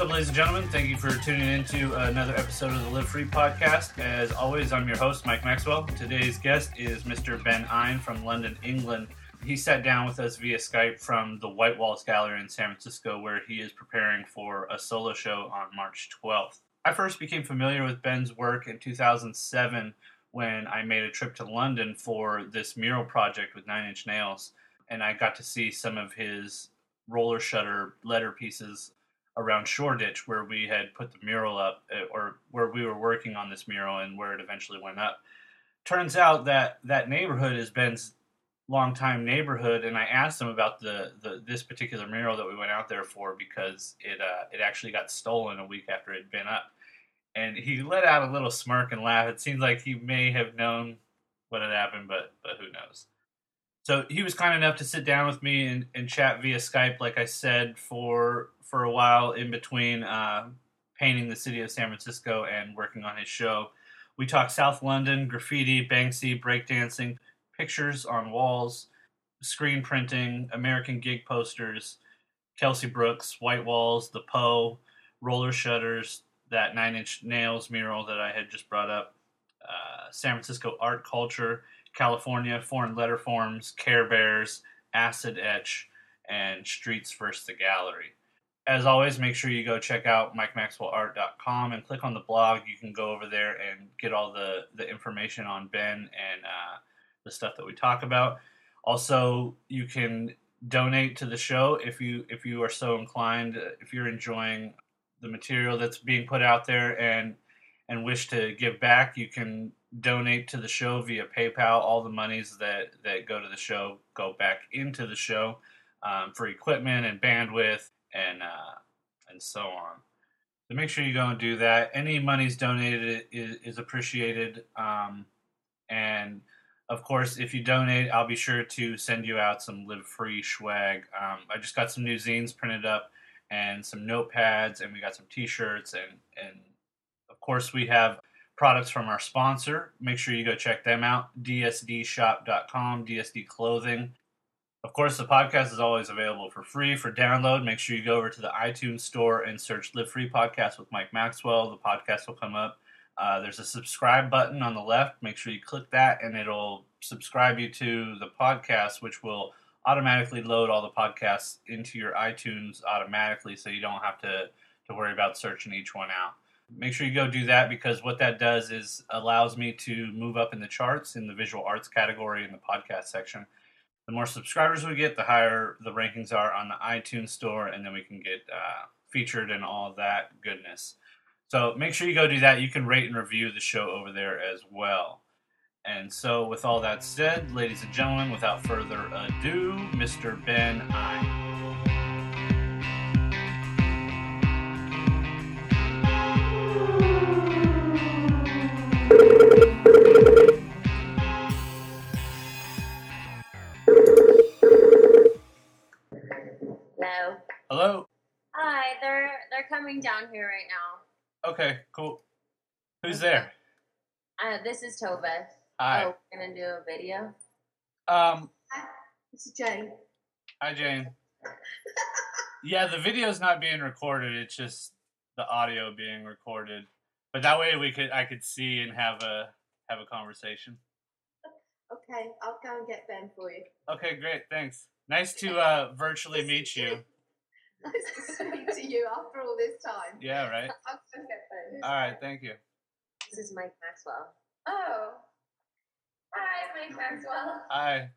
What's up, ladies and gentlemen? Thank you for tuning in to another episode of the Live Free podcast. As always, I'm your host, Mike Maxwell. Today's guest is Mr. Ben Eine from London, England. He sat down with us via Skype from the White Walls Gallery in San Francisco, where he is preparing for a solo show on March 12th. I first became familiar with Ben's work in 2007 when I made a trip to London for this mural project with Nine Inch Nails, and I got to see some of his roller shutter letter pieces around Shoreditch, where we had put the mural up, uh, or where we were working on this mural, and where it eventually went up. Turns out that that neighborhood is Ben's longtime neighborhood, and I asked him about the, the this particular mural that we went out there for because it uh, it actually got stolen a week after it had been up, and he let out a little smirk and laugh. It seems like he may have known what had happened, but but who knows. So he was kind enough to sit down with me and, and chat via Skype, like I said, for for a while in between uh, painting the city of San Francisco and working on his show. We talked South London, graffiti, Banksy, breakdancing, pictures on walls, screen printing, American gig posters, Kelsey Brooks, white walls, the POW, roller shutters, that Nine Inch Nails mural that I had just brought up, uh, San Francisco art culture, California foreign letter forms, Care Bears, acid etch, and Streets versus the Gallery as always, make sure you go check out MikeMaxwellArt.com and click on the blog. You can go over there and get all the, the information on Ben and uh, the stuff that we talk about. Also, you can donate to the show if you if you are so inclined. If you're enjoying the material that's being put out there and and wish to give back, you can donate to the show via PayPal. All the monies that that go to the show go back into the show um, for equipment and bandwidth and uh, and so on. So make sure you go and do that. Any monies donated is, is appreciated, um, and of course, if you donate, I'll be sure to send you out some live free swag. Um, I just got some new zines printed up and some notepads, and we got some T-shirts, and and of course we have products from our sponsor. Make sure you go check them out. DSDshop.com, DSD Clothing. Of course, the podcast is always available for free for download. Make sure you go over to the iTunes store and search Live Free Podcast with Mike Maxwell. The podcast will come up. Uh, there's a subscribe button on the left. Make sure you click that, and it'll subscribe you to the podcast, which will automatically load all the podcasts into your iTunes automatically so you don't have to, to worry about searching each one out. Make sure you go do that because what that does is allows me to move up in the charts in the visual arts category in the podcast section the more subscribers we get, the higher the rankings are on the iTunes store, and then we can get uh, featured and all that goodness. So make sure you go do that. You can rate and review the show over there as well. And so, with all that said, ladies and gentlemen, without further ado, Mr. Ben Eine. Coming down here right now. Okay, cool. Who's there? Uh, this is Tova. Hi. Oh, we're gonna do a video. Um. Hi, this is Jane. Hi, Jane. yeah, the video's not being recorded. It's just the audio being recorded. But that way, we could I could see and have a have a conversation. Okay, I'll go and get Ben for you. Okay, great. Thanks. Nice to uh, virtually meet you. Nice to speak to you after all this time. Yeah, right. I'll get Ben. All right, thank you. This is Mike Maxwell. Oh. Hi, Mike Maxwell. Hi.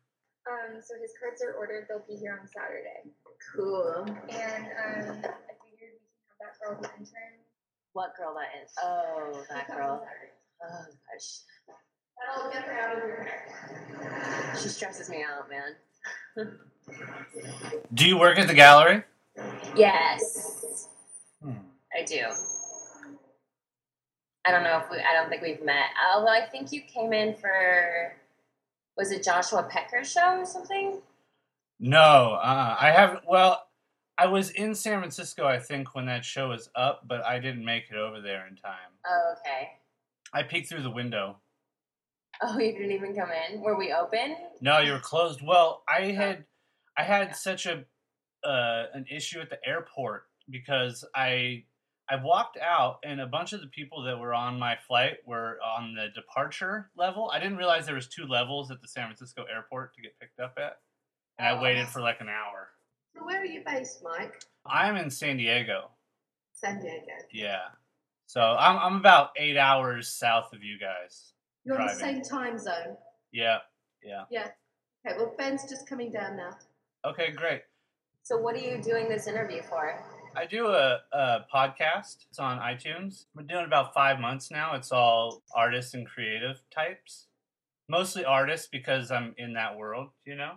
Um, so his cards are ordered. They'll be here on Saturday. Cool. And um, I figured we can have that girl who intern. What girl that is? Oh, that girl. Oh gosh, That'll get her out of here. she stresses me out, man. Do you work at the gallery? Yes, Hmm. I do. I don't know if we. I don't think we've met. Although I think you came in for. Was it Joshua Petker's show or something? No, uh, I haven't. Well, I was in San Francisco, I think, when that show was up, but I didn't make it over there in time. Oh, okay. I peeked through the window. Oh, you didn't even come in. Were we open? No, you were closed. Well, I had, I had such a, uh, an issue at the airport because I, I walked out, and a bunch of the people that were on my flight were on the departure level. I didn't realize there was two levels at the San Francisco airport to get picked up at, and I Oh. waited for like an hour. So where are you based, Mike? I'm in San Diego. San Diego. Yeah. So I'm I'm about eight hours south of you guys. You're in the same time zone. Yeah. Yeah. Yeah. Okay, well, Ben's just coming down now. Okay, great. So what are you doing this interview for? I do a, a podcast. It's on iTunes. I've been doing it about five months now. It's all artists and creative types. Mostly artists because I'm in that world, you know?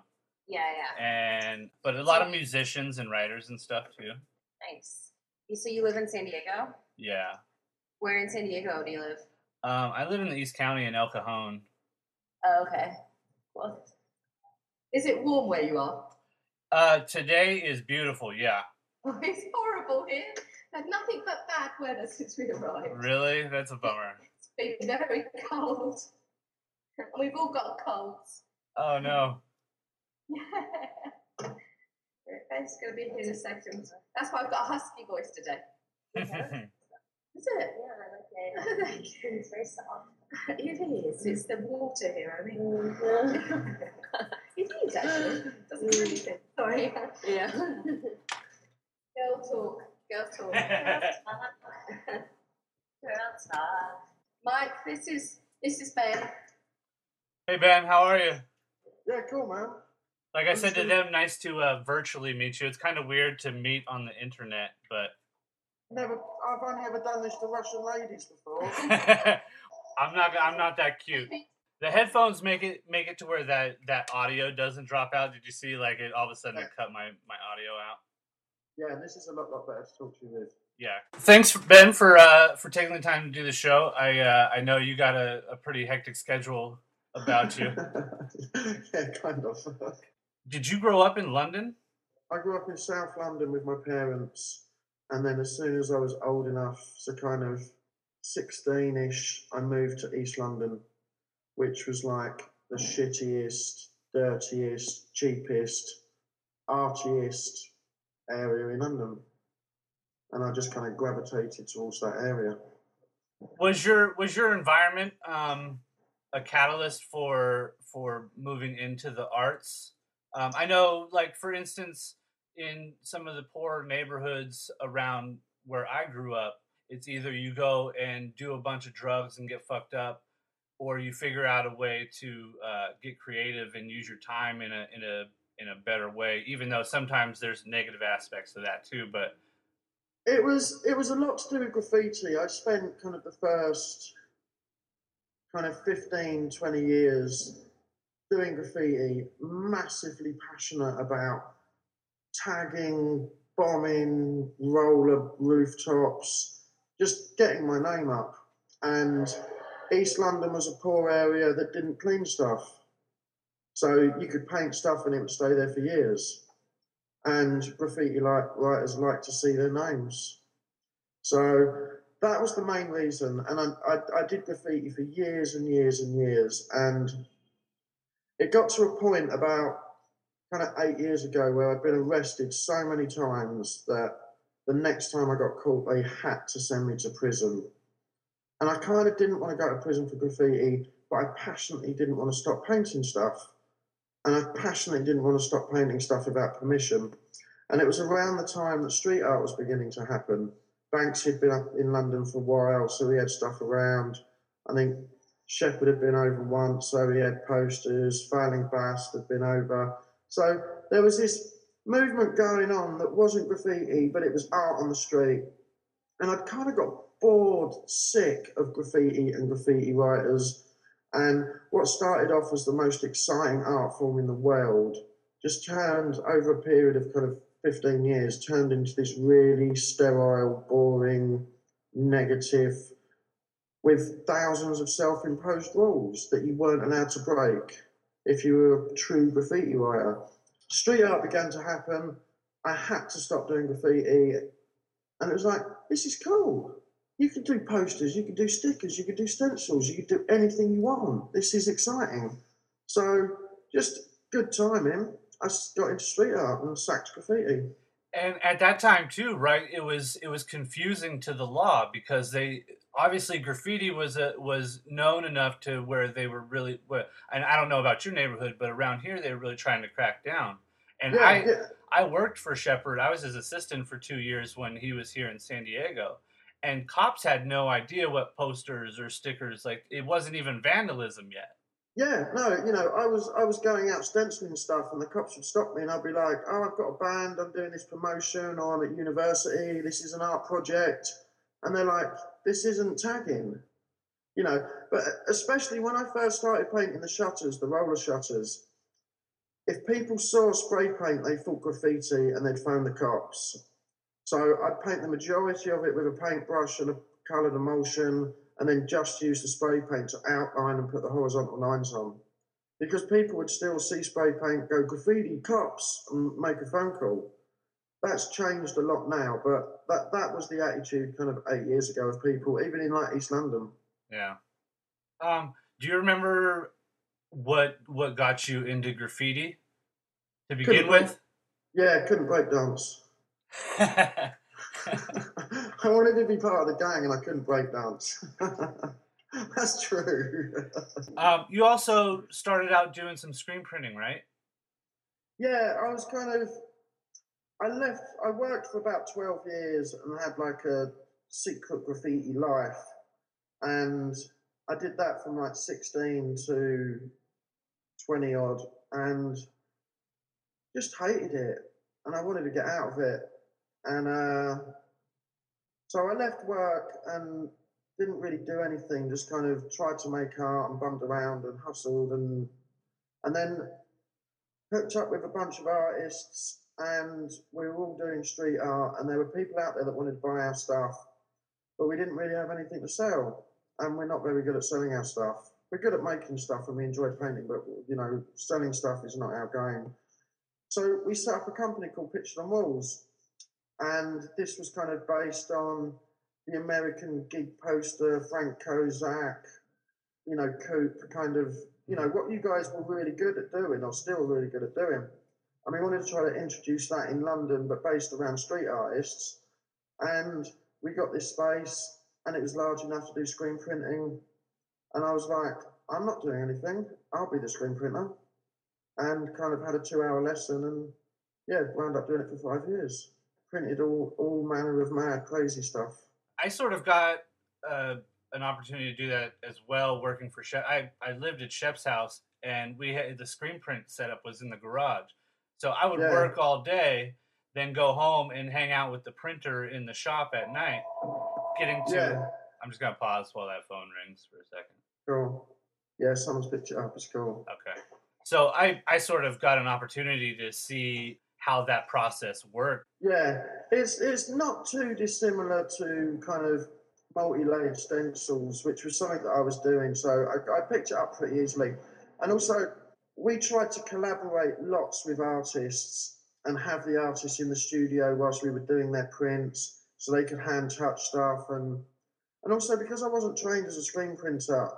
Yeah, yeah. And but a lot of musicians and writers and stuff too. Nice. So you live in San Diego? Yeah. Where in San Diego do you live? Um, I live in the East County in El Cajon. Oh, okay. Cool. Is it warm where you are? Uh, today is beautiful. Yeah. Oh, it's horrible here. Had nothing but bad weather since we arrived. Really? That's a bummer. It's been very cold. And we've all got colds. Oh no. Yeah. Ben's going to be here in a second. That's why I've got a husky voice today. Is it? Yeah, I like it. It's very soft. It is. It's the water here. I mean, it is actually. Doesn't do anything. Sorry. yeah. Girl talk. Girl talk. Girl talk. Mike, this is this is Ben. hey Ben, how are you? Yeah, cool, man. Like I said to them, nice to uh, virtually meet you. It's kind of weird to meet on the internet, but Never, I've only ever done this to Russian ladies before. I'm not. I'm not that cute. The headphones make it make it to where that that audio doesn't drop out. Did you see? Like it all of a sudden it cut my my audio out. yeah, this is a lot, lot better to talk to you with. Yeah. Thanks, Ben, for uh, for taking the time to do the show. I uh, I know you got a, a pretty hectic schedule about you. yeah, kind of. Did you grow up in London? I grew up in South London with my parents, and then as soon as I was old enough, so kind of 16 ish, I moved to East London, which was like the shittiest, dirtiest, cheapest, artiest area in London. And I just kind of gravitated towards that area. Was your was your environment um, a catalyst for for moving into the arts? Um, I know, like for instance, in some of the poorer neighborhoods around where I grew up, it's either you go and do a bunch of drugs and get fucked up, or you figure out a way to uh, get creative and use your time in a in a in a better way. Even though sometimes there's negative aspects to that too, but It was it was a lot to do with graffiti. I spent kind of the first kind of 15, 20 years doing graffiti, massively passionate about tagging, bombing, roller rooftops, just getting my name up. And East London was a poor area that didn't clean stuff. So you could paint stuff and it would stay there for years and graffiti writers like to see their names. So that was the main reason, and I, I, I did graffiti for years and years and years, and it got to a point about kind of eight years ago where I'd been arrested so many times that the next time I got caught, they had to send me to prison. And I kind of didn't want to go to prison for graffiti, but I passionately didn't want to stop painting stuff. And I passionately didn't want to stop painting stuff without permission. And it was around the time that street art was beginning to happen. Banks had been up in London for a while, so he had stuff around. I think Shepard had been over once, so he had posters. Faile and Bast had been over. So there was this movement going on that wasn't graffiti, but it was art on the street. And I'd kind of got bored, sick of graffiti and graffiti writers. And what started off as the most exciting art form in the world just turned over a period of kind of 15 years, turned into this really sterile, boring, negative, with thousands of self imposed rules that you weren't allowed to break if you were a true graffiti writer. Street art began to happen. I had to stop doing graffiti. And it was like, this is cool. You can do posters, you can do stickers, you can do stencils, you can do anything you want. This is exciting. So, just good timing. I got into street art and sacked graffiti. And at that time too, right? It was it was confusing to the law because they obviously graffiti was a, was known enough to where they were really well, and I don't know about your neighborhood, but around here they were really trying to crack down. And yeah, I yeah. I worked for Shepard. I was his assistant for two years when he was here in San Diego. And cops had no idea what posters or stickers like it wasn't even vandalism yet. Yeah, no, you know, I was I was going out stenciling stuff, and the cops would stop me, and I'd be like, "Oh, I've got a band. I'm doing this promotion, or I'm at university. This is an art project," and they're like, "This isn't tagging," you know. But especially when I first started painting the shutters, the roller shutters, if people saw spray paint, they thought graffiti, and they'd phone the cops. So I'd paint the majority of it with a paintbrush and a coloured emulsion and then just use the spray paint to outline and put the horizontal lines on. Because people would still see spray paint, go graffiti, cops, and make a phone call. That's changed a lot now, but that, that was the attitude kind of eight years ago of people, even in like East London. Yeah. Um, do you remember what what got you into graffiti to begin Couldn't break- with? Yeah, I couldn't break dance. I wanted to be part of the gang and I couldn't break dance. That's true. um, you also started out doing some screen printing, right? Yeah, I was kind of. I left. I worked for about twelve years and had like a secret graffiti life, and I did that from like sixteen to twenty odd, and just hated it, and I wanted to get out of it, and uh, so I left work and didn't really do anything. Just kind of tried to make art and bummed around and hustled, and and then hooked up with a bunch of artists and we were all doing street art and there were people out there that wanted to buy our stuff but we didn't really have anything to sell. And we're not very good at selling our stuff. We're good at making stuff and we enjoy painting but you know selling stuff is not our game. So we set up a company called picture on walls and this was kind of based on the american gig poster Frank Kozik you know coop kind of you know, what you guys were really good at doing, or still really good at doing. And we wanted to try to introduce that in London, but based around street artists. And we got this space, and it was large enough to do screen printing. And I was like, I'm not doing anything. I'll be the screen printer. And kind of had a two hour lesson, and yeah, wound up doing it for five years. Printed all, all manner of mad, crazy stuff. I sort of got uh, an opportunity to do that as well, working for Shep. I, I lived at Shep's house, and we had the screen print setup was in the garage, so I would Yeah. work all day, then go home and hang out with the printer in the shop at night, getting to. Yeah. I'm just gonna pause while that phone rings for a second. Cool. Yeah, someone's picked it up. It's cool. Okay. So I I sort of got an opportunity to see how that process worked. Yeah, it's it's not too dissimilar to kind of multi-layered stencils, which was something that I was doing. So I, I picked it up pretty easily, and also we tried to collaborate lots with artists and have the artists in the studio whilst we were doing their prints, so they could hand touch stuff and and also because I wasn't trained as a screen printer,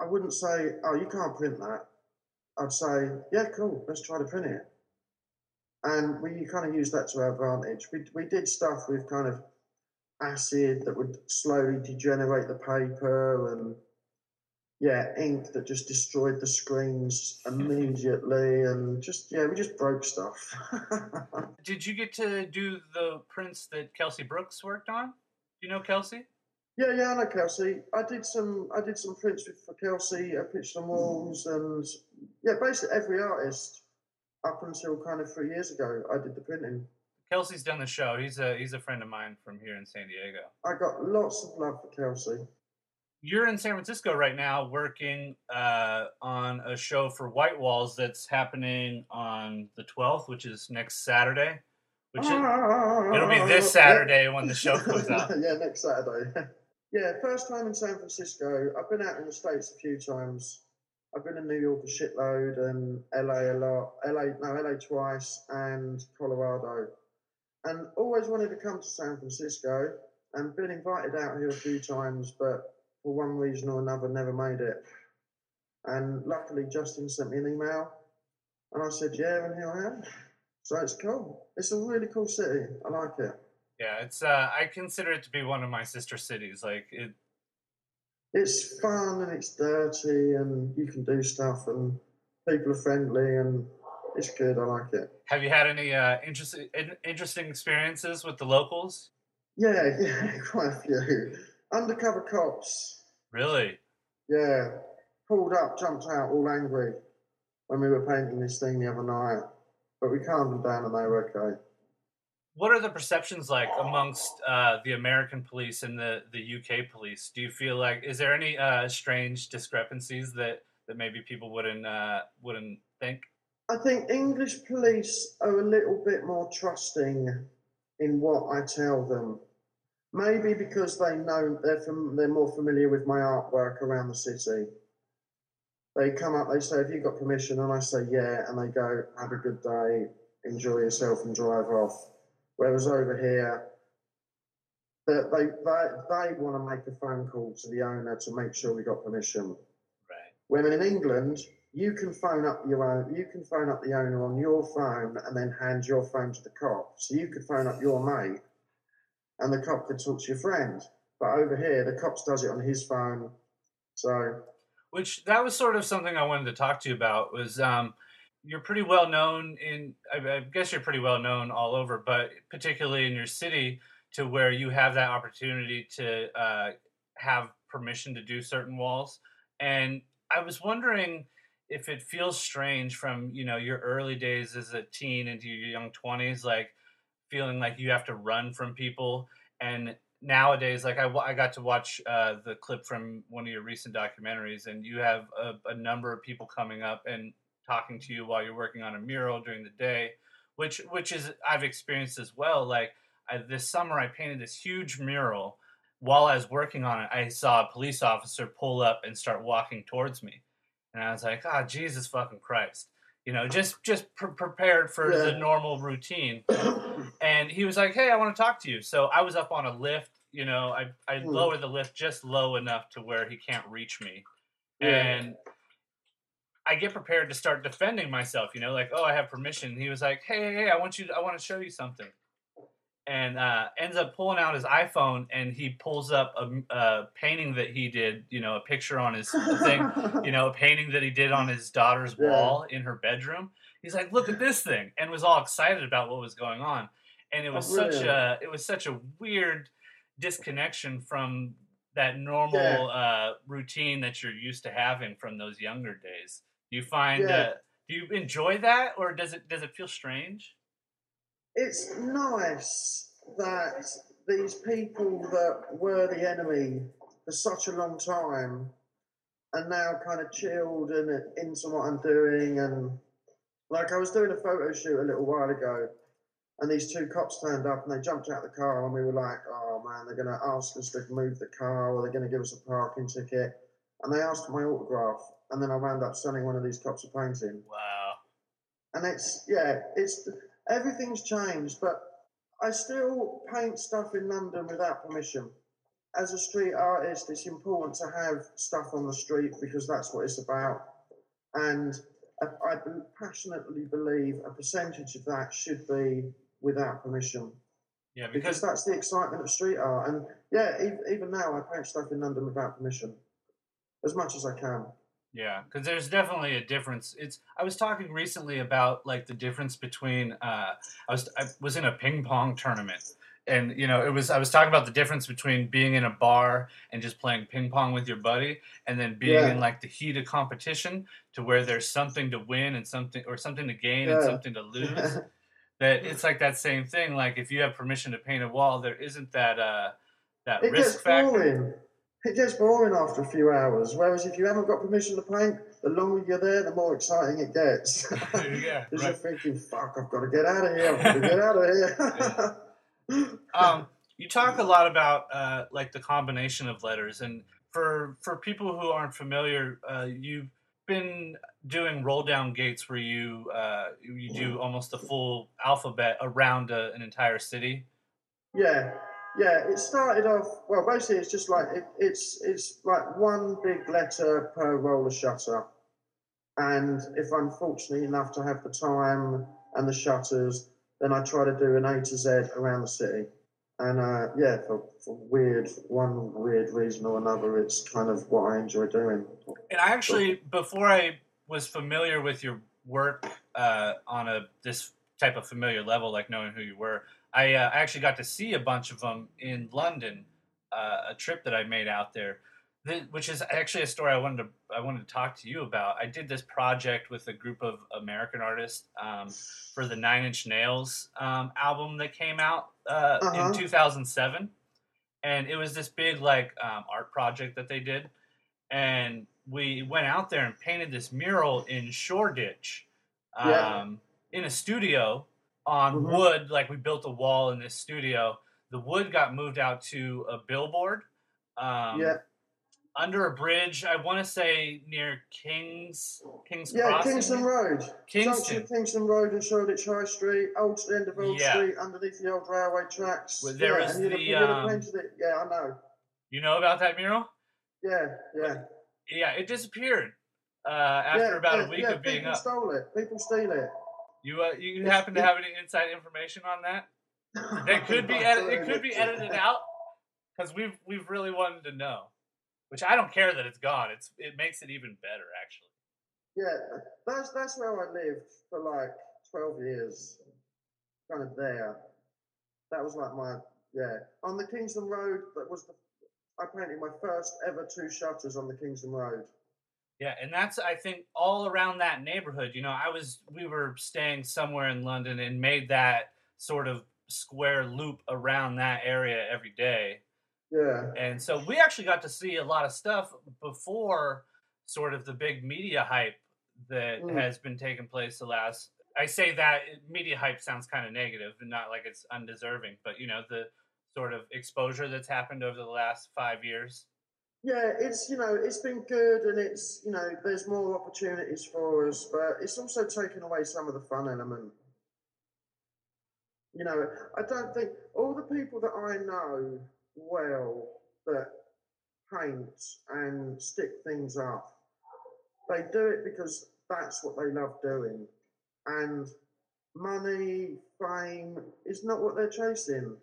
I wouldn't say, "Oh, you can't print that." I'd say, "Yeah, cool, let's try to print it." And we kind of used that to our advantage. We, we did stuff with kind of acid that would slowly degenerate the paper and yeah, ink that just destroyed the screens immediately and just yeah, we just broke stuff. Did you get to do the prints that Kelsey Brooks worked on? Do you know Kelsey? yeah, yeah, I know Kelsey. I did some I did some prints with for Kelsey. I pitched on walls and yeah, basically every artist up until kind of three years ago, I did the printing. Kelsey's done the show. He's a he's a friend of mine from here in San Diego. I got lots of love for Kelsey. You're in San Francisco right now, working uh, on a show for White Walls that's happening on the 12th, which is next Saturday. Which is, it'll be this Saturday when the show comes out. yeah, next Saturday. yeah, first time in San Francisco. I've been out in the States a few times. I've been in New York a shitload and LA a lot. LA, no, LA twice and Colorado. And always wanted to come to San Francisco and been invited out here a few times, but for one reason or another, never made it. And luckily, Justin sent me an email and I said, yeah, and here I am. So it's cool. It's a really cool city. I like it. Yeah, it's. Uh, I consider it to be one of my sister cities. Like it. It's fun and it's dirty and you can do stuff and people are friendly and it's good. I like it. Have you had any uh, interesting interesting experiences with the locals? Yeah, yeah, quite a few. Undercover cops. Really? Yeah, pulled up, jumped out, all angry when we were painting this thing the other night. But we calmed them down and they were okay. What are the perceptions like amongst uh, the American police and the, the UK police? Do you feel like is there any uh, strange discrepancies that, that maybe people wouldn't uh, wouldn't think? I think English police are a little bit more trusting in what I tell them. Maybe because they know they're from, they're more familiar with my artwork around the city. They come up, they say, "Have you got permission?" And I say, "Yeah," and they go, "Have a good day, enjoy yourself, and drive off." Whereas over here, that they they, they want to make a phone call to the owner to make sure we got permission. Right. When in England, you can phone up your own, you can phone up the owner on your phone and then hand your phone to the cop. So you could phone up your mate, and the cop could talk to your friend. But over here, the cops does it on his phone. So Which that was sort of something I wanted to talk to you about. Was um, you're pretty well known in I, I guess you're pretty well known all over, but particularly in your city, to where you have that opportunity to uh, have permission to do certain walls. And I was wondering if it feels strange from you know your early days as a teen into your young 20s like feeling like you have to run from people and nowadays like i, I got to watch uh, the clip from one of your recent documentaries and you have a, a number of people coming up and talking to you while you're working on a mural during the day which which is i've experienced as well like I, this summer i painted this huge mural while i was working on it i saw a police officer pull up and start walking towards me and I was like, "Ah, Jesus fucking Christ!" You know, just just pre- prepared for Yeah. the normal routine. And he was like, "Hey, I want to talk to you." So I was up on a lift. You know, I I Hmm. lowered the lift just low enough to where he can't reach me, Yeah. and I get prepared to start defending myself. You know, like, "Oh, I have permission." He was like, "Hey, hey, hey, I want you. To, I want to show you something." And uh, ends up pulling out his iPhone and he pulls up a, a painting that he did. You know, a picture on his thing you know, a painting that he did on his daughter's Yeah. wall in her bedroom. He's like, "Look at this thing," and was all excited about what was going on. And it Oh, was such brilliant. a it was such a weird disconnection from that normal Yeah. uh, routine that you're used to having from those younger days. Do you find Yeah. uh, do you enjoy that, or does it does it feel strange? it's nice that these people that were the enemy for such a long time are now kind of chilled and into what I'm doing. And like I was doing a photo shoot a little while ago, and these two cops turned up and they jumped out of the car, and we were like, "Oh man, they're going to ask us to move the car, or they're going to give us a parking ticket." And they asked for my autograph, and then I wound up selling one of these cops a painting Wow. and it's yeah, it's everything's changed, but I still paint stuff in London without permission. As a street artist, it's important to have stuff on the street because that's what it's about, and I, I passionately believe a percentage of that should be without permission Yeah, because because that's the excitement of street art. And yeah, even, even now, I paint stuff in London without permission as much as I can. Yeah, because there's definitely a difference. It's I was talking recently about like the difference between uh, I was I was in a ping pong tournament, and you know it was I was talking about the difference between being in a bar and just playing ping pong with your buddy, and then being Yeah. in like the heat of competition to where there's something to win and something or something to gain and something to lose. that it's like that same thing. Like if you have permission to paint a wall, there isn't that uh that It risk factor. It gets boring after a few hours. Whereas if you haven't got permission to paint, the longer you're there, the more exciting it gets. yeah, Because right. you're thinking, "Fuck, I've got to get out of here. I've got to get out of here." um, you talk a lot about uh, like the combination of letters, and for for people who aren't familiar, uh, you've been doing roll down gates where you uh, you do almost the full alphabet around a, an entire city. yeah, yeah. It started off well. Basically, it's just like it, it's it's like one big letter per roller shutter. And if I'm fortunate enough to have the time and the shutters. Then I try to do an A to Z around the city. And uh, yeah, for, for weird, one weird reason or another, it's kind of what I enjoy doing. And I actually, before I was familiar with your work uh, on a this type of familiar level, like knowing who you were, I, uh, actually got to see a bunch of them in London, uh, a trip that I made out there, which is actually a story I wanted to I wanted to talk to you about. I did this project with a group of American artists um, for the Nine Inch Nails um, album that came out uh, Uh-huh. in 2007, and it was this big like um, art project that they did, and we went out there and painted this mural in Shoreditch, um, Yeah. in a studio on Mhm. wood. Like we built a wall in this studio. The wood got moved out to a billboard. Um, yeah, under a bridge. I want to say near Kings Kings yeah, Crossing. Kingsland Road. Kingsland. Kingsland Road and Shoreditch High Street, old end of Old Yeah. Street, underneath the old railway tracks. Well, there yeah, the, um. Yeah, I know. You know about that mural? Yeah, yeah. Yeah, it disappeared uh, after yeah, about yeah, a week of being up. people stole it. People steal it. You uh, you happen to have any inside information on that? That could be edit- it could be edited out because we've we've really wanted to know. Which I don't care that it's gone. It's it makes it even better actually. Yeah, that's that's where I lived for like twelve years, kind of there. That was like my yeah on the Kingsland Road. That was the I painted my first ever two shutters on the Kingsland Road. Yeah, and that's I think all around that neighborhood. You know, I was we were staying somewhere in London and made that sort of square loop around that area every day. Yeah, And so we actually got to see a lot of stuff before sort of the big media hype that Mm. has been taking place the last I say that media hype sounds kind of negative and not like it's undeserving, but you know, the sort of exposure that's happened over the last 5 years. Yeah. It's you know it's been good and it's you know there's more opportunities for us, but it's also taken away some of the fun element. You know, I don't think all the people that I know well that paint and stick things up, they do it because that's what they love doing. And money, fame is not what they're chasing.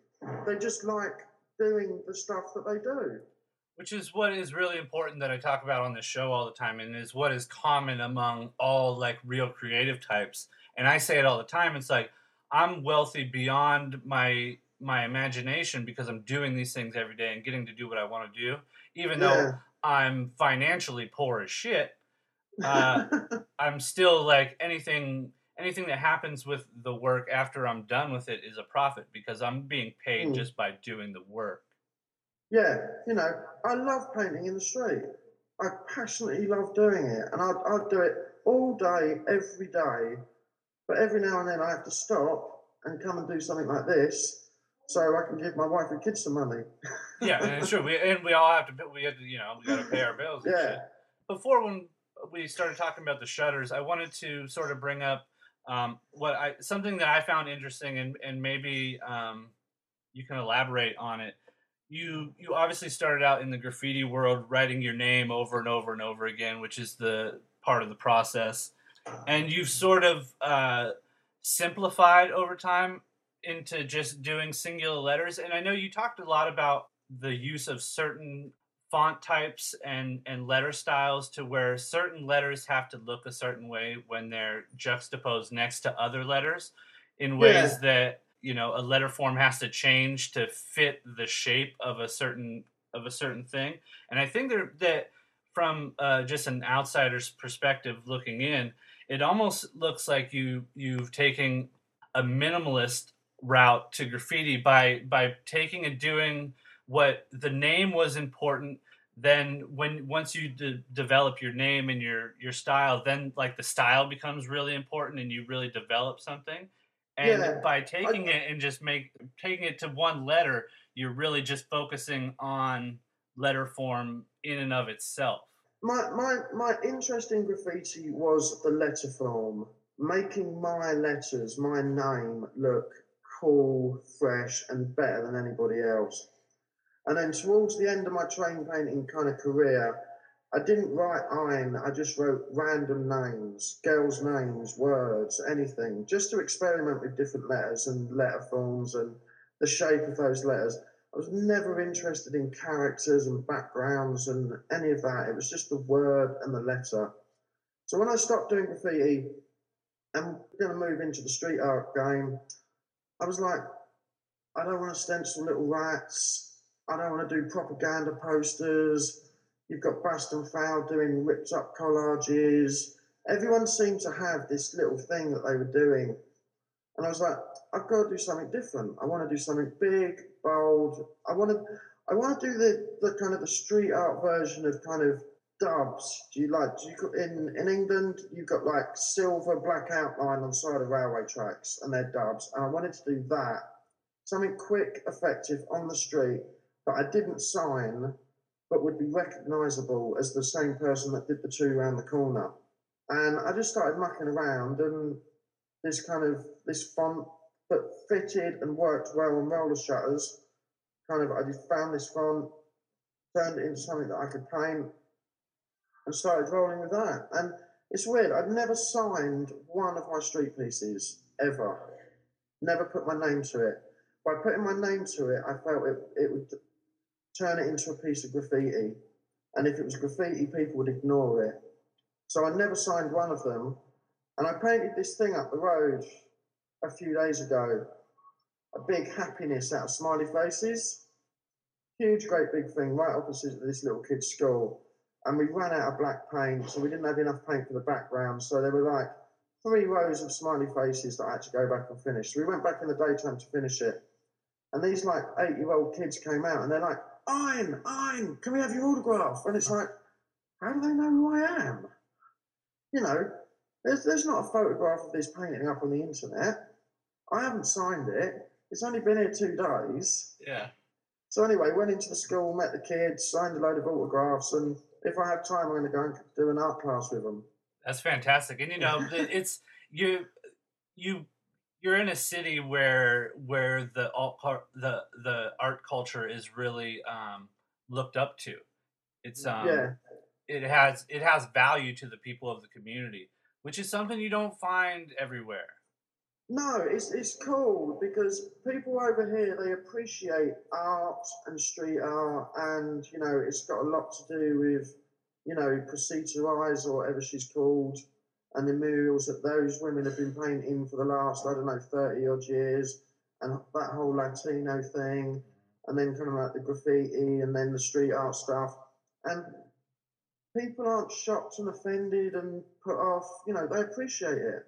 They just like doing the stuff that they do. Which is what is really important that I talk about on this show all the time, and is what is common among all like real creative types. And I say it all the time. It's like I'm wealthy beyond my my imagination because I'm doing these things every day and getting to do what I want to do, even though I'm financially poor as shit. Uh, I'm still like anything anything that happens with the work after I'm done with it is a profit because I'm being paid Mm. just by doing the work. Yeah, you know, I love painting in the street. I passionately love doing it, and I'd, I'd do it all day, every day. But every now and then I have to stop and come and do something like this, so I can give my wife and kids some money. yeah, and it's true. We and we all have to. We have to. You know, we got to pay our bills. And Yeah. shit. Before when we started talking about the shutters, I wanted to sort of bring up um, what I something that I found interesting, and and maybe um, you can elaborate on it. You you obviously started out in the graffiti world, writing your name over and over and over again, which is the part of the process, and you've sort of uh, simplified over time into just doing singular letters. And I know you talked a lot about the use of certain font types and, and letter styles to where certain letters have to look a certain way when they're juxtaposed next to other letters in ways Yeah. that you know a letter form has to change to fit the shape of a certain of a certain thing. And i think there, that from uh, just an outsider's perspective looking in it almost looks like you you've taken a minimalist route to graffiti by by taking and doing what the name was important. Then when once you de- develop your name and your your style then like the style becomes really important and you really develop something and Yeah, by taking it and just make taking it to one letter you're really just focusing on letter form in and of itself. My, my, my interest in graffiti was the letter form, making my letters, my name, look cool, fresh, and better than anybody else. And then towards the end of my train painting kind of career, I didn't write Eine, I just wrote random names, girls' names, words, anything, just to experiment with different letters and letter forms and the shape of those letters. I was never interested in characters and backgrounds and any of that. It was just the word and the letter. So when I stopped doing graffiti and going to move into the street art game, I was like, I don't want to stencil little rats. I don't want to do propaganda posters. You've got Bast and Faile doing ripped up collages. Everyone seemed to have this little thing that they were doing. And I was like, I've got to do something different. I want to do something big, bold. I want to, I want to do the, the kind of the street art version of kind of dubs. Do you like? Do you in in England? You've got like silver black outline on side of railway tracks, and they're dubs. And I wanted to do that, something quick, effective on the street but I didn't sign but would be recognizable as the same person that did the two around the corner. And I just started mucking around, and this kind of this font that fitted and worked well on roller shutters. Kind of, I just found this font, turned it into something that I could paint, and started rolling with that. And it's weird. I'd never signed one of my street pieces ever. Never put my name to it. By putting my name to it, I felt it, it would turn it into a piece of graffiti. And if it was graffiti, people would ignore it. So I never signed one of them. And I painted this thing up the road a few days ago a big happiness out of smiley faces. Huge, great big thing right opposite this little kid's school. And we ran out of black paint, so we didn't have enough paint for the background. So there were like three rows of smiley faces that I had to go back and finish. So we went back in the daytime to finish it. And these like eight year old kids came out and they're like, Eine, can we have your autograph? And it's like, how do they know who I am? You know, there's, there's not a photograph of this painting up on the internet. I haven't signed it. It's only been here two days. Yeah. So anyway, went into the school, met the kids, signed a load of autographs, and if I have time, I'm going to go and do an art class with them. That's fantastic, and you know, it's you, you you're in a city where where the art the the art culture is really um, looked up to. It's um, yeah. it has it has value to the people of the community, which is something you don't find everywhere. No, it's it's cool because people over here they appreciate art and street art, and you know it's got a lot to do with you know Eyes or whatever she's called and the murals that those women have been painting for the last, I don't know, 30 odd years, and that whole Latino thing, and then kind of like the graffiti and then the street art stuff. And people aren't shocked and offended and put off, you know, they appreciate it.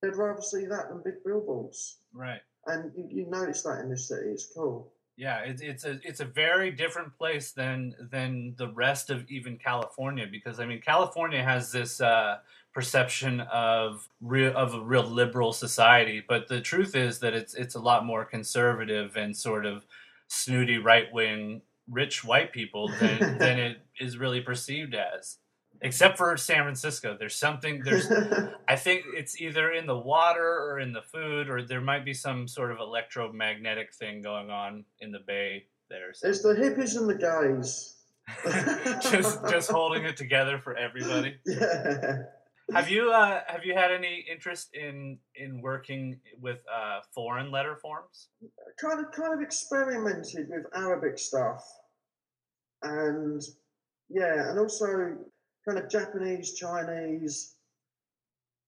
They'd rather see that than big billboards. Right. And you, you notice that in this city, it's cool. Yeah, it's it's a it's a very different place than than the rest of even California because I mean California has this uh, perception of real of a real liberal society, but the truth is that it's it's a lot more conservative and sort of snooty right wing rich white people than than it is really perceived as except for San Francisco. There's something there's I think it's either in the water or in the food or there might be some sort of electromagnetic thing going on in the bay there. It's the hippies and the guys. just just holding it together for everybody. Yeah. Have you uh, have you had any interest in in working with uh, foreign letter forms? Kind of kind of experimented with Arabic stuff, and yeah, and also kind of Japanese, Chinese.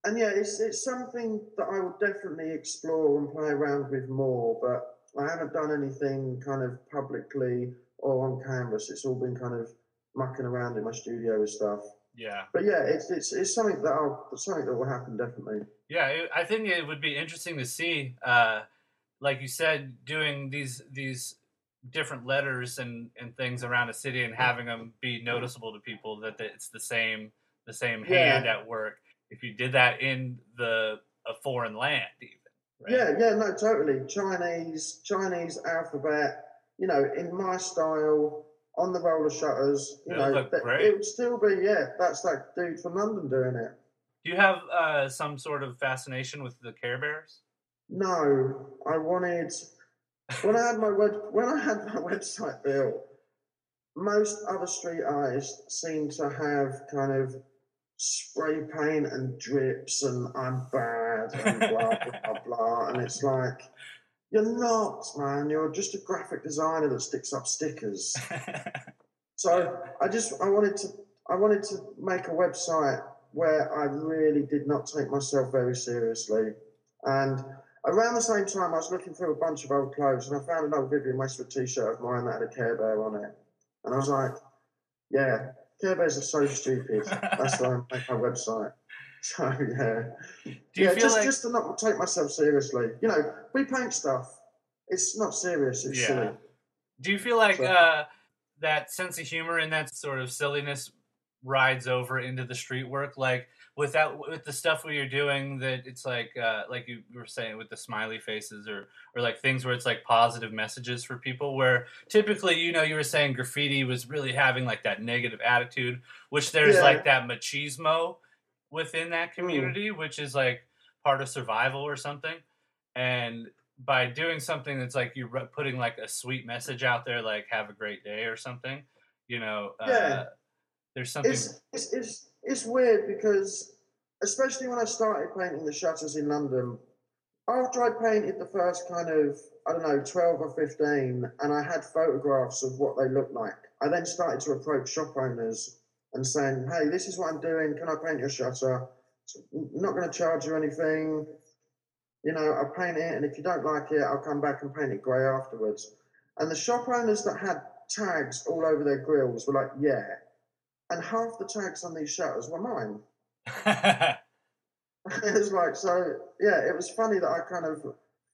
And yeah, it's, it's something that I will definitely explore and play around with more, but I haven't done anything kind of publicly or on canvas. It's all been kind of mucking around in my studio and stuff. Yeah. But yeah, it's it's, it's something that I'll something that will happen definitely. Yeah, it, I think it would be interesting to see, uh, like you said, doing these these different letters and, and things around a city and having them be noticeable to people that it's the same the same hand yeah. at work. If you did that in the a foreign land even right? yeah yeah no totally. Chinese chinese alphabet you know in my style on the roller shutters you It'll know it would still be yeah that's that dude from london doing it. Do you have uh, some sort of fascination with the care bears? No i wanted when I had my web, when I had my website built, most other street artists seem to have kind of spray paint and drips and I'm bad and blah blah blah and it's like you're not man. You're just a graphic designer that sticks up stickers. So I just I wanted to I wanted to make a website where I really did not take myself very seriously. And around the same time I was looking through a bunch of old clothes and I found an old Vivienne Westwood t-shirt of mine that had a Care Bear on it and I was like yeah Care Bears are so stupid. That's why I make my website. So yeah, Do you yeah, feel just like just to not take myself seriously. You know, we paint stuff. It's not serious. It's Yeah. silly. do you feel like So- uh, that sense of humor and that sort of silliness rides over into the street work? Like with that, with the stuff where you're doing that, it's like uh, like you were saying with the smiley faces or or like things where it's like positive messages for people. Where typically, you know, you were saying graffiti was really having like that negative attitude, which there's Yeah. like that machismo within that Mm. community, which is like part of survival or something. And by doing something that's like you're putting like a sweet message out there, like "Have a great day" or something, you know, uh, there's something. It's, it's it's it's weird because especially when I started painting the shutters in London, after I painted the first kind of I don't know twelve or fifteen, and I had photographs of what they looked like. I then started to approach shop owners and saying, "Hey, this is what I'm doing. Can I paint your shutter? Not going to charge you anything. You know, I'll paint it, and if you don't like it, I'll come back and paint it grey afterwards." And the shop owners that had tags all over their grills were like, "Yeah." And half the tags on these shutters were mine. it was like, so yeah, it was funny that I kind of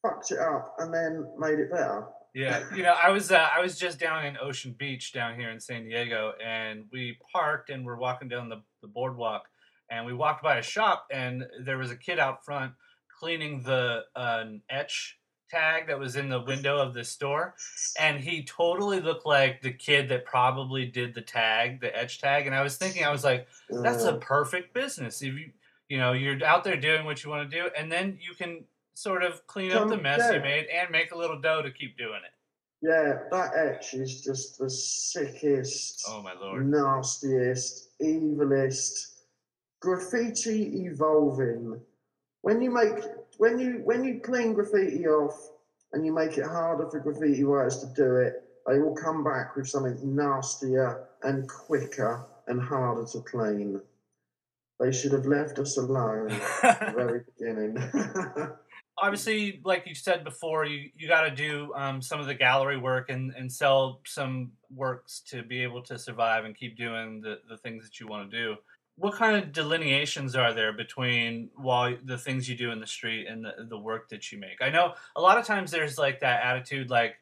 fucked it up and then made it better. Yeah, you know, I was uh, I was just down in Ocean Beach down here in San Diego, and we parked and we're walking down the, the boardwalk, and we walked by a shop, and there was a kid out front cleaning the uh, etch tag that was in the window of the store, and he totally looked like the kid that probably did the tag, the etch tag, and I was thinking, I was like, that's a Uh, perfect business if you you know you're out there doing what you want to do, and then you can sort of clean up the Come- mess you made and make a little dough to keep doing it. yeah, that etch is just the sickest, Oh my lord. nastiest, evilest graffiti evolving. When you make when you when you clean graffiti off and you make it harder for graffiti writers to do it, they will come back with something nastier and quicker and harder to clean. They should have left us alone at the very beginning. Obviously, like you said before, you, you got to do um, some of the gallery work and, and sell some works to be able to survive and keep doing the, the things that you want to do. What kind of delineations are there between while the things you do in the street and the, the work that you make? I know a lot of times there's like that attitude like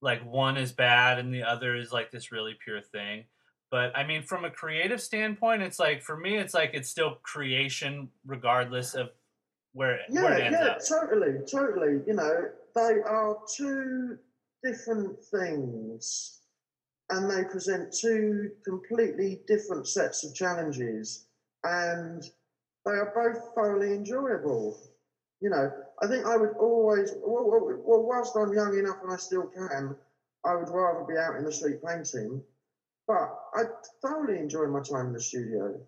like one is bad and the other is like this really pure thing. But I mean, from a creative standpoint, it's like for me, it's like it's still creation regardless of where where yeah, ends yeah, up. totally, totally. You know, they are two different things, and they present two completely different sets of challenges, and they are both thoroughly enjoyable. You know, I think I would always, well, well, whilst I'm young enough and I still can, I would rather be out in the street painting. But I thoroughly enjoy my time in the studio.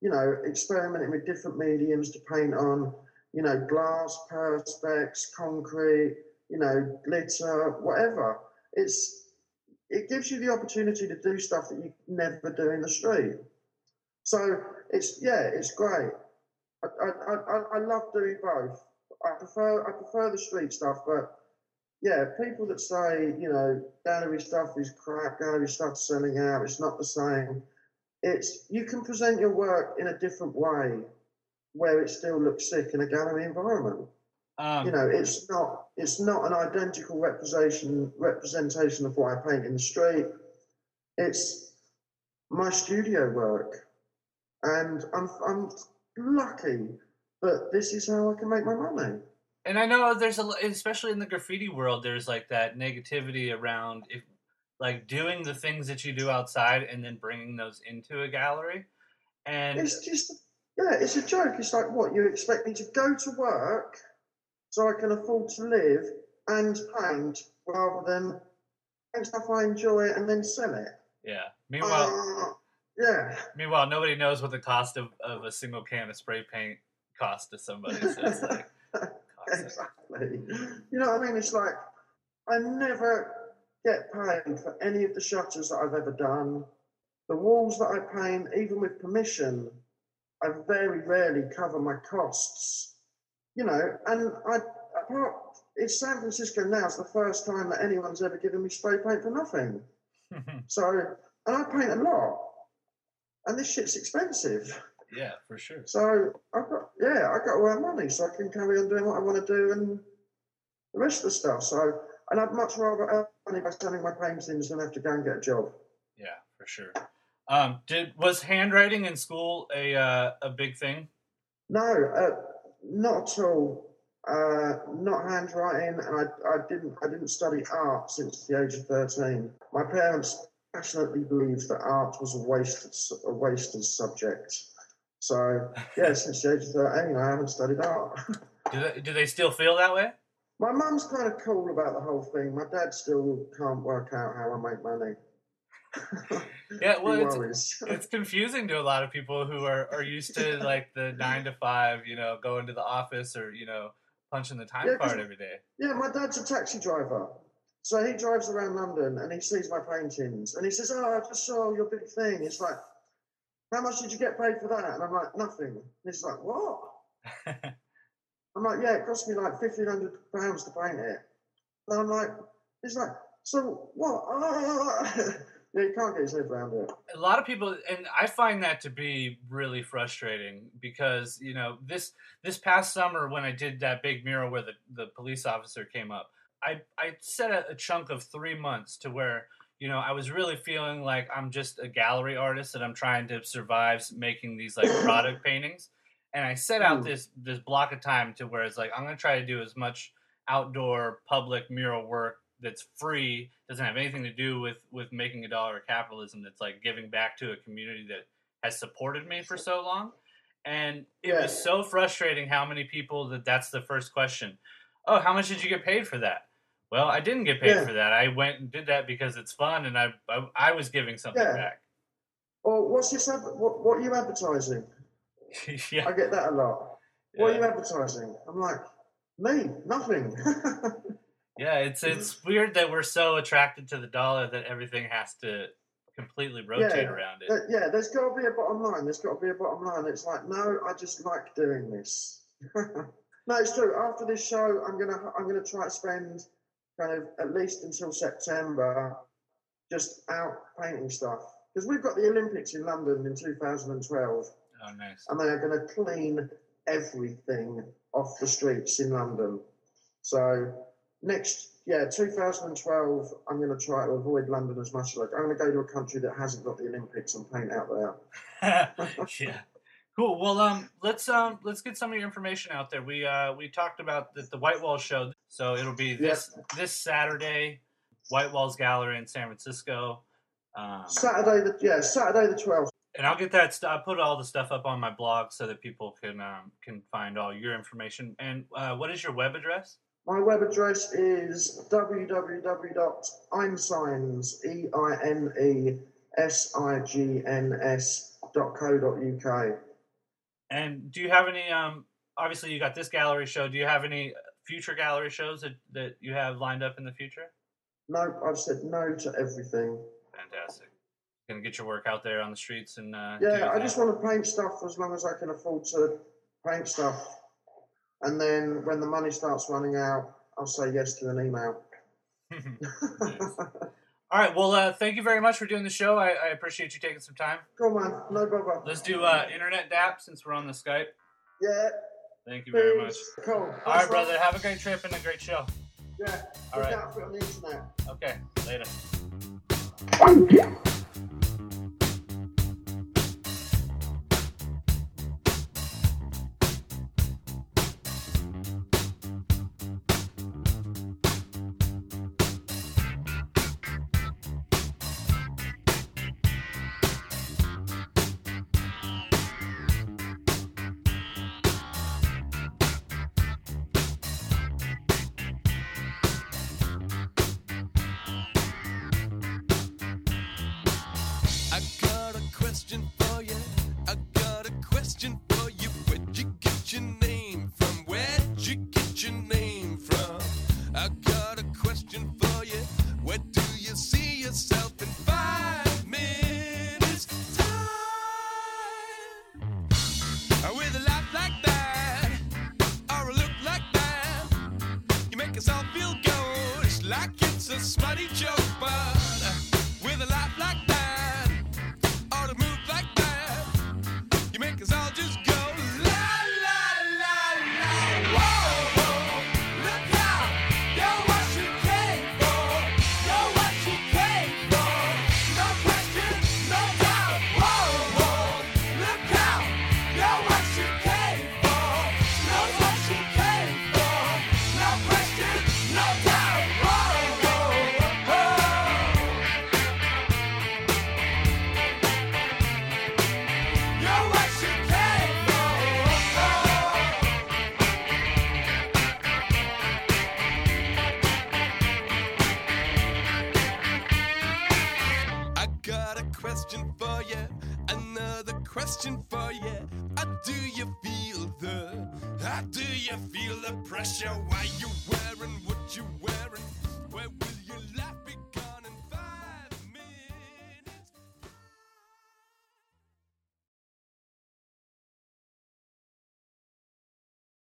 You know, experimenting with different mediums to paint on. You know, glass, perspex, concrete. You know, glitter, whatever. It's it gives you the opportunity to do stuff that you never do in the street. So it's yeah, it's great. I, I, I, I love doing both. I prefer I prefer the street stuff, but yeah, people that say you know gallery stuff is crap, gallery stuff's selling out, it's not the same. It's you can present your work in a different way, where it still looks sick in a gallery environment. Um, You know, it's not it's not an identical representation representation of what I paint in the street. It's my studio work, and I'm I'm lucky that this is how I can make my money. and I know there's a, especially in the graffiti world, there's like that negativity around if, like doing the things that you do outside and then bringing those into a gallery. And It's just yeah, it's a joke. It's like what you expect me to go to work so I can afford to live and paint rather than paint stuff I enjoy and then sell it. Yeah. Meanwhile, Uh, yeah. meanwhile, nobody knows what the cost of, of a single can of spray paint costs to somebody. So it's like. Exactly. You know what I mean? It's like I never get paid for any of the shutters that I've ever done. The walls that I paint, even with permission, I very rarely cover my costs. You know, and I apart it's San Francisco now is the first time that anyone's ever given me spray paint for nothing. So and I paint a lot. And this shit's expensive. yeah, for sure. So I've got yeah, I got all earn money so I can carry on doing what I want to do and the rest of the stuff. So and I'd much rather earn money by selling my paintings than have to go and get a job. Yeah, for sure. Um, did was handwriting in school a uh, a big thing? No, uh, not at all. Uh, not handwriting, and I, I didn't I didn't study art since the age of thirteen. My parents passionately believed that art was a wasted su- a wasted subject. So yeah, since the age of thirteen, I haven't studied art. Do they, do they still feel that way? My mum's kind of cool about the whole thing. My dad still can't work out how I make money. Yeah, well, it's, it's confusing to a lot of people who are, are used to like the nine to five, you know, going to the office or you know punching the time Yeah, card every day. Yeah, my dad's a taxi driver. So he drives around London and he sees my paintings and he says, Oh, I just saw your big thing. It's like, How much did you get paid for that? And I'm like, Nothing. And he's like, What? I'm like, Yeah, it cost me like £1,500 to paint it. And I'm like, He's like, So what? Yeah, can't get head around it. a lot of people and i find that to be really frustrating because you know this this past summer when i did that big mural where the, the police officer came up i i set a, a chunk of three months to where you know i was really feeling like i'm just a gallery artist and i'm trying to survive making these like product paintings and i set out Mm. this this block of time to where it's like i'm to try to do as much outdoor public mural work that's free doesn't have anything to do with with making a dollar of capitalism that's like giving back to a community that has supported me for so long and it Yeah. was so frustrating how many people that that's the first question oh how much did you get paid for that well i didn't get paid Yeah. for that i went and did that because it's fun and i i, I was giving something Yeah. back Or what's this? What, what are you advertising? yeah I get that a lot. What are you advertising? I'm like, Me? Nothing. yeah it's it's weird that we're so attracted to the dollar that everything has to completely rotate Yeah. around it Uh, yeah, there's got to be a bottom line. There's got to be a bottom line. It's like, no, I just like doing this. no, it's true. After this show, I'm gonna I'm gonna try to spend kind of at least until September just out painting stuff because we've got the Olympics in London in 2012, oh nice and they are going to clean everything off the streets in London. So next, yeah, 2012, I'm going to try to avoid London as much as I can. I'm going to go to a country that hasn't got the Olympics and paint out there. yeah. Cool. Well, um, let's um, let's get some of your information out there. We uh, we talked about the, the White Wall show, so it'll be this this Saturday, White Walls Gallery in San Francisco. Um, Saturday, the yeah, Saturday the 12th. and I'll get that. St- I'll put all the stuff up on my blog so that people can um, can find all your information. And uh, what is your web address? My web address is www.einesigns, E I N E S I G N S dot co dot UK. And do you have any? Um, obviously, you got this gallery show. Do you have any future gallery shows that, that you have lined up in the future? No, I've said no to everything. Fantastic. Gonna get your work out there on the streets and uh, Yeah, I just want to paint stuff as long as I can afford to paint stuff. And then when the money starts running out, I'll say yes to an email. All right. Well, uh, thank you very much for doing the show. I, I appreciate you taking some time. Come on, no bother. Let's do uh, internet dap since we're on the Skype. Yeah, Thank you very much. peace. Cool. All right, brother. Have a great trip and a great show. Yeah, All look right. out for it on the internet. Okay. Later. with a laugh like that, or a look like that, you make yourself.